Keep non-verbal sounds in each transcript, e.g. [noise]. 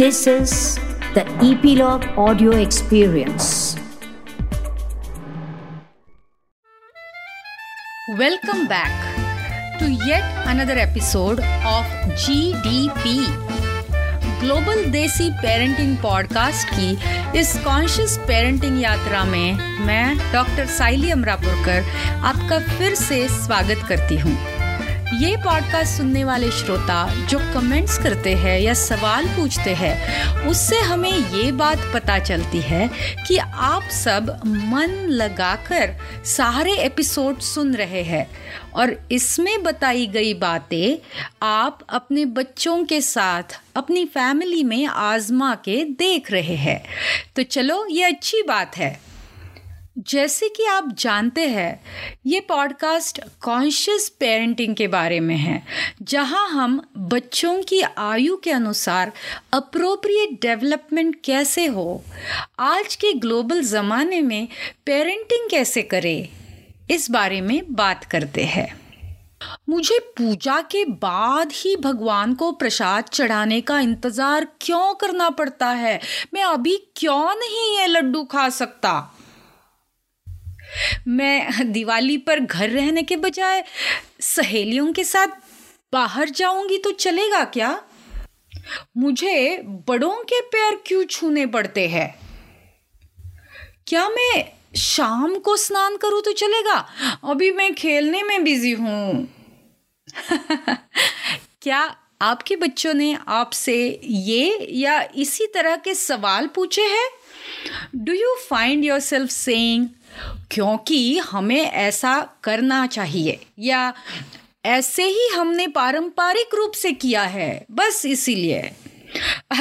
This is the Epilogue Audio Experience. Welcome back to yet another episode of GDP global desi parenting podcast की इस conscious parenting यात्रा में मैं doctor साइली अमरापुरकर आपका फिर से स्वागत करती हूँ ये पॉडकास्ट सुनने वाले श्रोता जो कमेंट्स करते हैं या सवाल पूछते हैं, उससे हमें ये बात पता चलती है कि आप सब मन लगाकर सारे एपिसोड सुन रहे हैं। और इसमें बताई गई बातें आप अपने बच्चों के साथ, अपनी फैमिली में आजमा के देख रहे हैं। तो चलो, ये अच्छी बात है। जैसे कि आप जानते हैं, ये पॉडकास्ट कॉन्शियस पेरेंटिंग के बारे में है, जहाँ हम बच्चों की आयु के अनुसार अप्रोप्रिएट डेवलपमेंट कैसे हो, आज के ग्लोबल ज़माने में पेरेंटिंग कैसे करें, इस बारे में बात करते हैं। मुझे पूजा के बाद ही भगवान को प्रसाद चढ़ाने का इंतज़ार क्यों करना पड़ता है? मैं अभी क्यों नहीं ये लड्डू खा सकता? मैं दिवाली पर घर रहने के बजाय सहेलियों के साथ बाहर जाऊँगी तो चलेगा क्या? मुझे बड़ों के पैर क्यों छूने पड़ते हैं? क्या मैं शाम को स्नान करूँ तो चलेगा? अभी मैं खेलने में बिज़ी हूँ। [laughs] क्या आपके बच्चों ने आपसे ये या इसी तरह के सवाल पूछे हैं? Do you find yourself saying क्योंकि हमें ऐसा करना चाहिए। या ऐसे ही हमने पारंपरिक रूप से किया है, बस इसीलिए।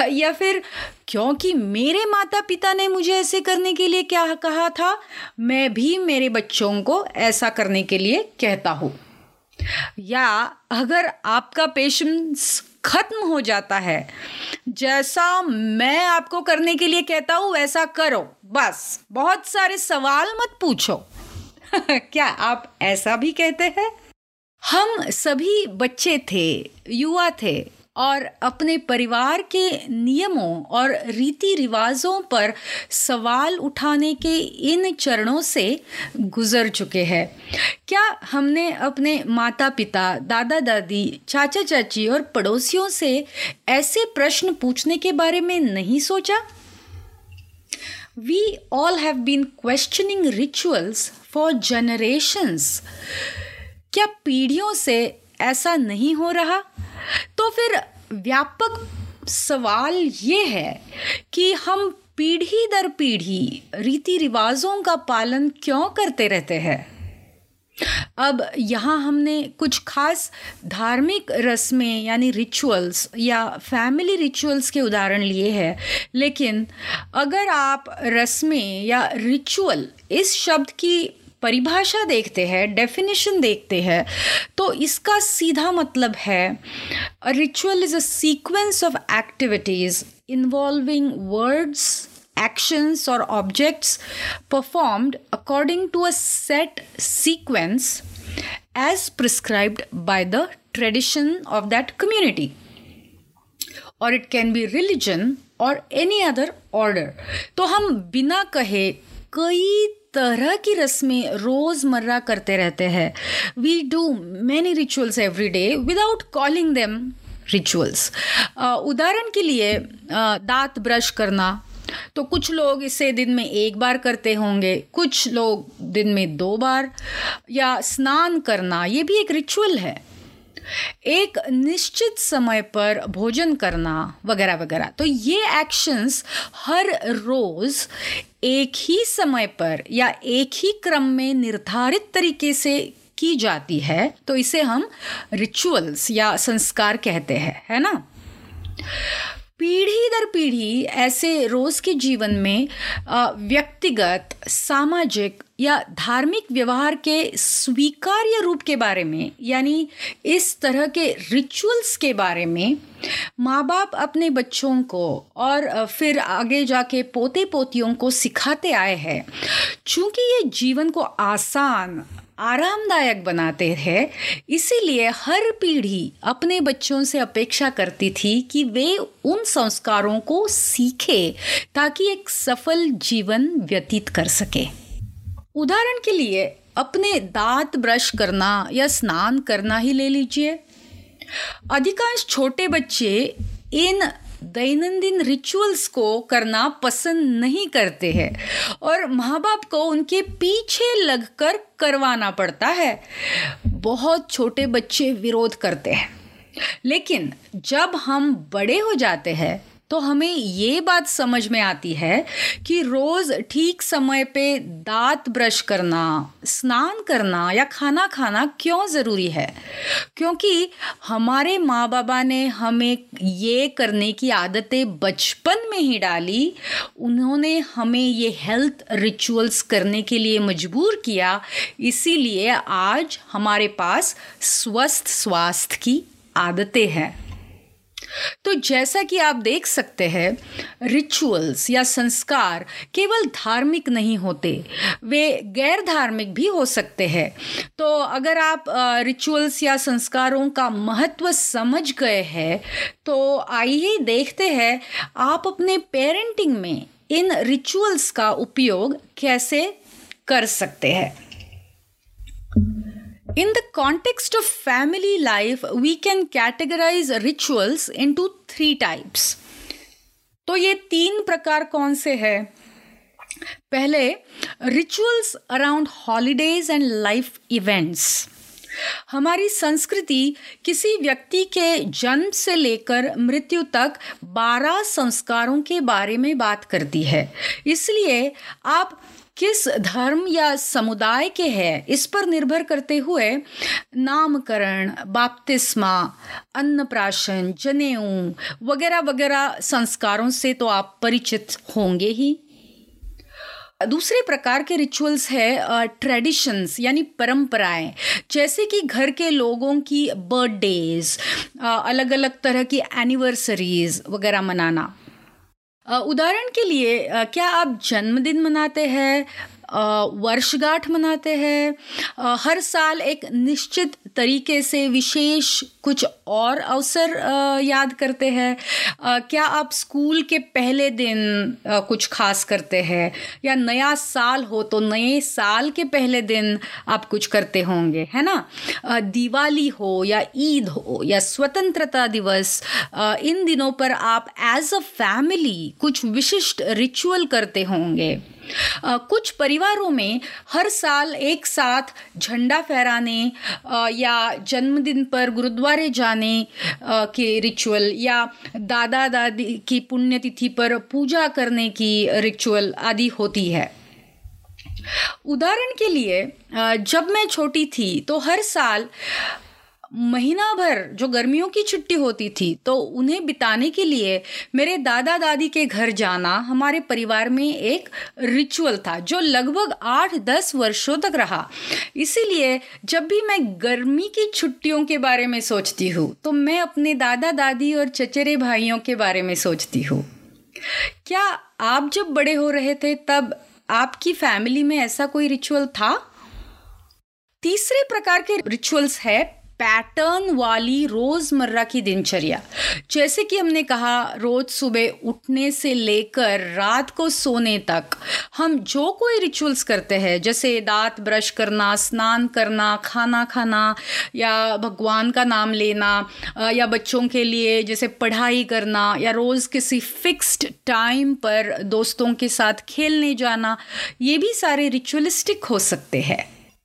या फिर, क्योंकि मेरे माता पिता ने मुझे ऐसे करने के लिए क्या कहा था, मैं भी मेरे बच्चों को ऐसा करने के लिए कहता हूँ। या अगर आपका पेशेंस खत्म हो जाता है। जैसा मैं आपको करने के लिए कहता हूँ, वैसा करो। बस, बहुत सारे सवाल मत पूछो। [laughs] क्या आप ऐसा भी कहते हैं? हम सभी बच्चे थे, युवा थे। और अपने परिवार के नियमों और रीति रिवाजों पर सवाल उठाने के इन चरणों से गुजर चुके हैं। क्या हमने अपने माता पिता दादा दादी चाचा चाची और पड़ोसियों से ऐसे प्रश्न पूछने के बारे में नहीं सोचा? We all have been questioning rituals for generations क्या पीढ़ियों से ऐसा नहीं हो रहा? तो फिर व्यापक सवाल ये है कि हम पीढ़ी दर पीढ़ी रीति रिवाजों का पालन क्यों करते रहते हैं? अब यहाँ हमने कुछ खास धार्मिक रस्में यानी रिचुअल्स या फैमिली रिचुअल्स के उदाहरण लिए हैं। लेकिन अगर आप रस्में या रिचुअल इस शब्द की परिभाषा देखते हैं डेफिनेशन देखते हैं तो इसका सीधा मतलब है ritual is a sequence of activities involving words actions और objects performed according to a set sequence as prescribed by the tradition of that community और इट कैन बी रिलीजन और एनी अदर ऑर्डर तो हम बिना कहे कई तरह की रस्में रोज़मर्रा करते रहते हैं। We do many rituals every day without calling them rituals उदाहरण के लिए दांत ब्रश करना। तो कुछ लोग इसे दिन में एक बार करते होंगे, कुछ लोग दिन में दो बार। या स्नान करना, ये भी एक रिचुअल है। एक निश्चित समय पर भोजन करना वगैरह वगैरह। तो ये एक्शंस हर रोज़ एक ही समय पर या एक ही क्रम में निर्धारित तरीके से की जाती है। तो इसे हम रिचुअल्स या संस्कार कहते हैं, है ना? पीढ़ी दर पीढ़ी ऐसे रोज़ के जीवन में व्यक्तिगत, सामाजिक या धार्मिक व्यवहार के स्वीकार्य रूप के बारे में, यानी इस तरह के रिचुअल्स के बारे में माँ बाप अपने बच्चों को और फिर आगे जाके पोते पोतियों को सिखाते आए हैं। चूँकि ये जीवन को आसान आरामदायक बनाते हैं इसीलिए हर पीढ़ी अपने बच्चों से अपेक्षा करती थी कि वे उन संस्कारों को सीखे ताकि एक सफल जीवन व्यतीत कर सके। उदाहरण के लिए, अपने दांत ब्रश करना या स्नान करना ही ले लीजिए। अधिकांश छोटे बच्चे इन दैनंदिन रिचुअल्स को करना पसंद नहीं करते हैं और माँ बाप को उनके पीछे लगकर करवाना पड़ता है। बहुत छोटे बच्चे विरोध करते हैं। लेकिन जब हम बड़े हो जाते हैं तो हमें ये बात समझ में आती है कि रोज़ ठीक समय पे दांत ब्रश करना, स्नान करना या खाना खाना क्यों ज़रूरी है? क्योंकि हमारे माँ बाबा ने हमें ये करने की आदतें बचपन में ही डाली। उन्होंने हमें ये हेल्थ रिचुअल्स करने के लिए मजबूर किया। इसीलिए आज हमारे पास स्वस्थ स्वास्थ्य की आदतें हैं। तो जैसा कि आप देख सकते हैं रिचुअल्स या संस्कार केवल धार्मिक नहीं होते, वे गैर धार्मिक भी हो सकते हैं। तो अगर आप रिचुअल्स या संस्कारों का महत्व समझ गए हैं तो आइए देखते हैं आप अपने पेरेंटिंग में इन रिचुअल्स का उपयोग कैसे कर सकते हैं। In the context of family life, we can categorize rituals into three types. तो ये तीन प्रकार कौन से हैं? पहले rituals around holidays and life events हमारी संस्कृति किसी व्यक्ति के जन्म से लेकर मृत्यु तक 12 संस्कारों के बारे में बात करती है। इसलिए आप किस धर्म या समुदाय के हैं, इस पर निर्भर करते हुए नामकरण, बाप्तिस्मा, अन्नप्राशन, जनेऊ वगैरह वगैरह संस्कारों से तो आप परिचित होंगे ही। दूसरे प्रकार के रिचुअल्स है ट्रेडिशंस यानी परंपराएँ। जैसे कि घर के लोगों की बर्थडेज अलग अलग तरह की एनिवर्सरीज वगैरह मनाना। उदाहरण के लिए क्या आप जन्मदिन मनाते हैं वर्षगांठ मनाते हैं? हर साल एक निश्चित तरीके से विशेष कुछ और अवसर याद करते हैं? क्या आप स्कूल के पहले दिन कुछ खास करते हैं? या नया साल हो तो नए साल के पहले दिन आप कुछ करते होंगे, है ना? दिवाली हो या ईद हो या स्वतंत्रता दिवस इन दिनों पर आप एज अ फैमिली कुछ विशिष्ट रिचुअल करते होंगे। कुछ परिवारों में हर साल एक साथ झंडा फहराने या जन्मदिन पर गुरुद्वारे जाने के रिचुअल या दादा दादी की पुण्यतिथि पर पूजा करने की रिचुअल आदि होती है। उदाहरण के लिए जब मैं छोटी थी तो हर साल महीना भर जो गर्मियों की छुट्टी होती थी तो उन्हें बिताने के लिए मेरे दादा दादी के घर जाना हमारे परिवार में एक रिचुअल था, जो लगभग आठ दस वर्षों तक रहा। इसीलिए जब भी मैं गर्मी की छुट्टियों के बारे में सोचती हूँ तो मैं अपने दादा दादी और चचेरे भाइयों के बारे में सोचती हूँ। क्या आप जब बड़े हो रहे थे, तब आपकी फैमिली में ऐसा कोई रिचुअल था? तीसरे प्रकार के रिचुअल्स है पैटर्न वाली रोज़मर्रा की दिनचर्या। जैसे कि हमने कहा, रोज़ सुबह उठने से लेकर रात को सोने तक हम जो कोई रिचुअल्स करते हैं, जैसे दांत ब्रश करना, स्नान करना, खाना खाना, या भगवान का नाम लेना या बच्चों के लिए जैसे पढ़ाई करना, या रोज़ किसी फिक्स्ड टाइम पर दोस्तों के साथ खेलने जाना, ये भी सारे रिचुअलिस्टिक हो सकते हैं।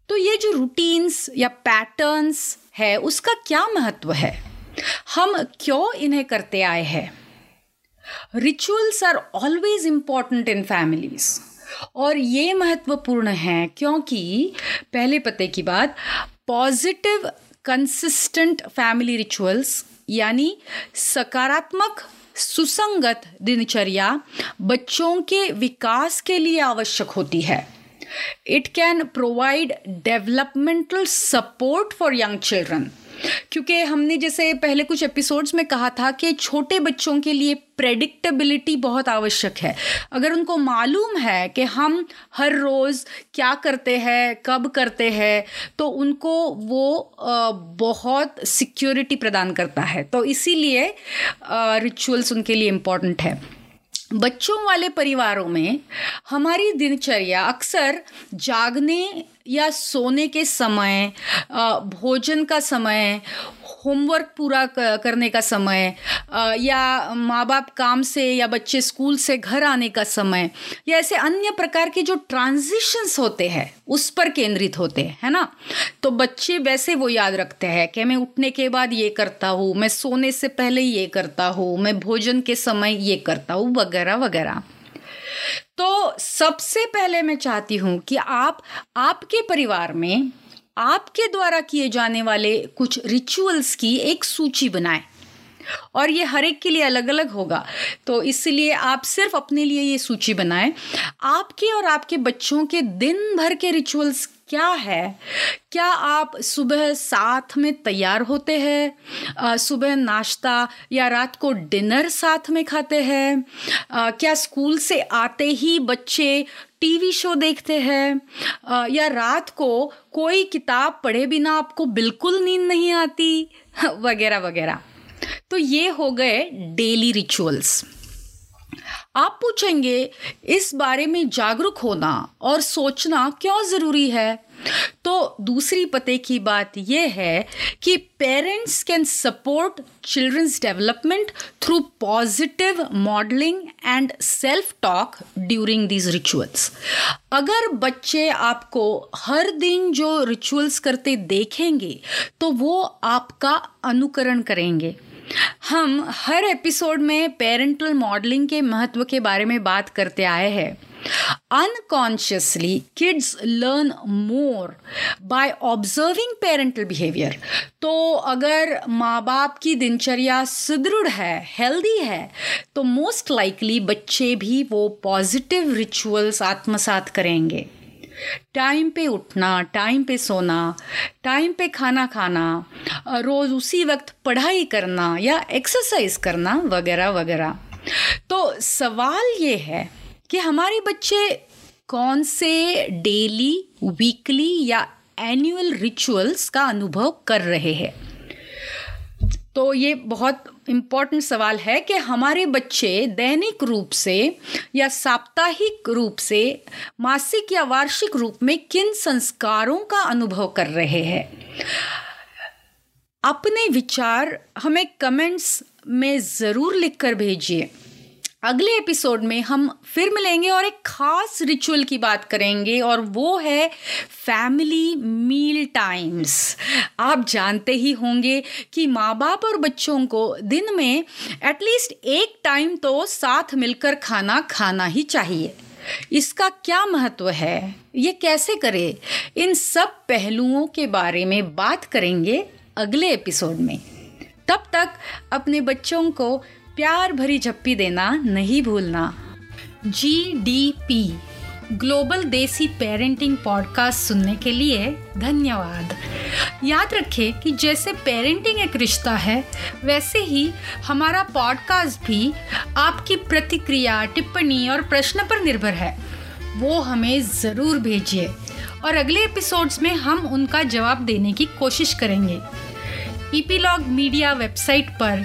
तो ये जो रूटीन्स या पैटर्न्स है, उसका क्या महत्व है? हम क्यों इन्हें करते आए हैं? Rituals are always important in families और ये महत्वपूर्ण है क्योंकि, पहले पते की बात पॉजिटिव कंसिस्टेंट फैमिली रिचुअल्स यानी सकारात्मक, सुसंगत दिनचर्या बच्चों के विकास के लिए आवश्यक होती है। It can provide developmental support for young children क्योंकि हमने जैसे पहले कुछ एपिसोड्स में कहा था कि छोटे बच्चों के लिए प्रेडिक्टेबिलिटी बहुत आवश्यक है। अगर उनको मालूम है कि हम हर रोज़ क्या करते हैं, कब करते हैं तो उनको वो बहुत सिक्योरिटी प्रदान करता है। तो इसीलिए रिचुअल्स उनके लिए इंपॉर्टेंट है। बच्चों वाले परिवारों में हमारी दिनचर्या अक्सर जागने या सोने के समय भोजन का समय होमवर्क पूरा करने का समय या माँ बाप काम से या बच्चे स्कूल से घर आने का समय, या ऐसे अन्य प्रकार के जो ट्रांजिशंस होते हैं, उस पर केंद्रित होते हैं, है ना? तो बच्चे वैसे वो याद रखते हैं कि मैं उठने के बाद ये करता हूँ, मैं सोने से पहले ये करता हूँ, मैं भोजन के समय ये करता हूँ, वगैरह वगैरह। तो सबसे पहले मैं चाहती हूँ कि आप, आपके परिवार में आपके द्वारा किए जाने वाले कुछ रिचुअल्स की एक सूची बनाएँ। और ये हर एक के लिए अलग अलग होगा। तो इसलिए आप सिर्फ़ अपने लिए ये सूची बनाएँ। आपके और आपके बच्चों के दिन भर के रिचुअल्स क्या है? क्या आप सुबह साथ में तैयार होते हैं? सुबह नाश्ता या रात को डिनर साथ में खाते हैं? क्या स्कूल से आते ही बच्चे टीवी शो देखते हैं? या रात को कोई किताब पढ़े बिना आपको बिल्कुल नींद नहीं आती? [laughs] वगैरह वगैरह। तो ये हो गए डेली रिचुअल्स आप पूछेंगे, इस बारे में जागरूक होना और सोचना क्यों ज़रूरी है? तो दूसरी पते की बात यह है कि parents can support children's development through positive modelling and self talk during these rituals अगर बच्चे आपको हर दिन जो रिचुअल्स करते देखेंगे तो वो आपका अनुकरण करेंगे। हम हर एपिसोड में पेरेंटल मॉडलिंग के महत्व के बारे में बात करते आए हैं। Unconsciously kids learn more by observing parental behaviour तो अगर माँ बाप की दिनचर्या सुदृढ़ है हेल्दी है तो मोस्ट लाइकली बच्चे भी वो पॉजिटिव रिचुअल्स आत्मसात करेंगे। टाइम पे उठना टाइम पे सोना टाइम पे खाना खाना रोज़ उसी वक्त पढ़ाई करना या एक्सरसाइज करना वगैरह वगैरह। तो सवाल ये है कि हमारे बच्चे कौन से डेली वीकली या एनुअल रिचुअल्स का अनुभव कर रहे हैं? तो ये बहुत इंपॉर्टेंट सवाल है कि हमारे बच्चे दैनिक रूप से या साप्ताहिक रूप से मासिक या वार्षिक रूप में किन संस्कारों का अनुभव कर रहे हैं? अपने विचार हमें कमेंट्स में ज़रूर लिखकर भेजिए। अगले एपिसोड में हम फिर मिलेंगे और एक खास रिचुअल की बात करेंगे और वो है फैमिली मील टाइम्स आप जानते ही होंगे कि माँ बाप और बच्चों को दिन में एटलीस्ट एक टाइम तो साथ मिलकर खाना खाना ही चाहिए। इसका क्या महत्व है? ये कैसे करें? इन सब पहलुओं के बारे में बात करेंगे अगले एपिसोड में। तब तक अपने बच्चों को प्यार भरी झप्पी देना नहीं भूलना। G D P global desi parenting podcast सुनने के लिए धन्यवाद। याद रखें कि जैसे पेरेंटिंग एक रिश्ता है, वैसे ही हमारा पॉडकास्ट भी आपकी प्रतिक्रिया, टिप्पणी और प्रश्न पर निर्भर है। वो हमें ज़रूर भेजिए और अगले एपिसोड्स में हम उनका जवाब देने की कोशिश करेंगे। ईपीलॉग मीडिया वेबसाइट पर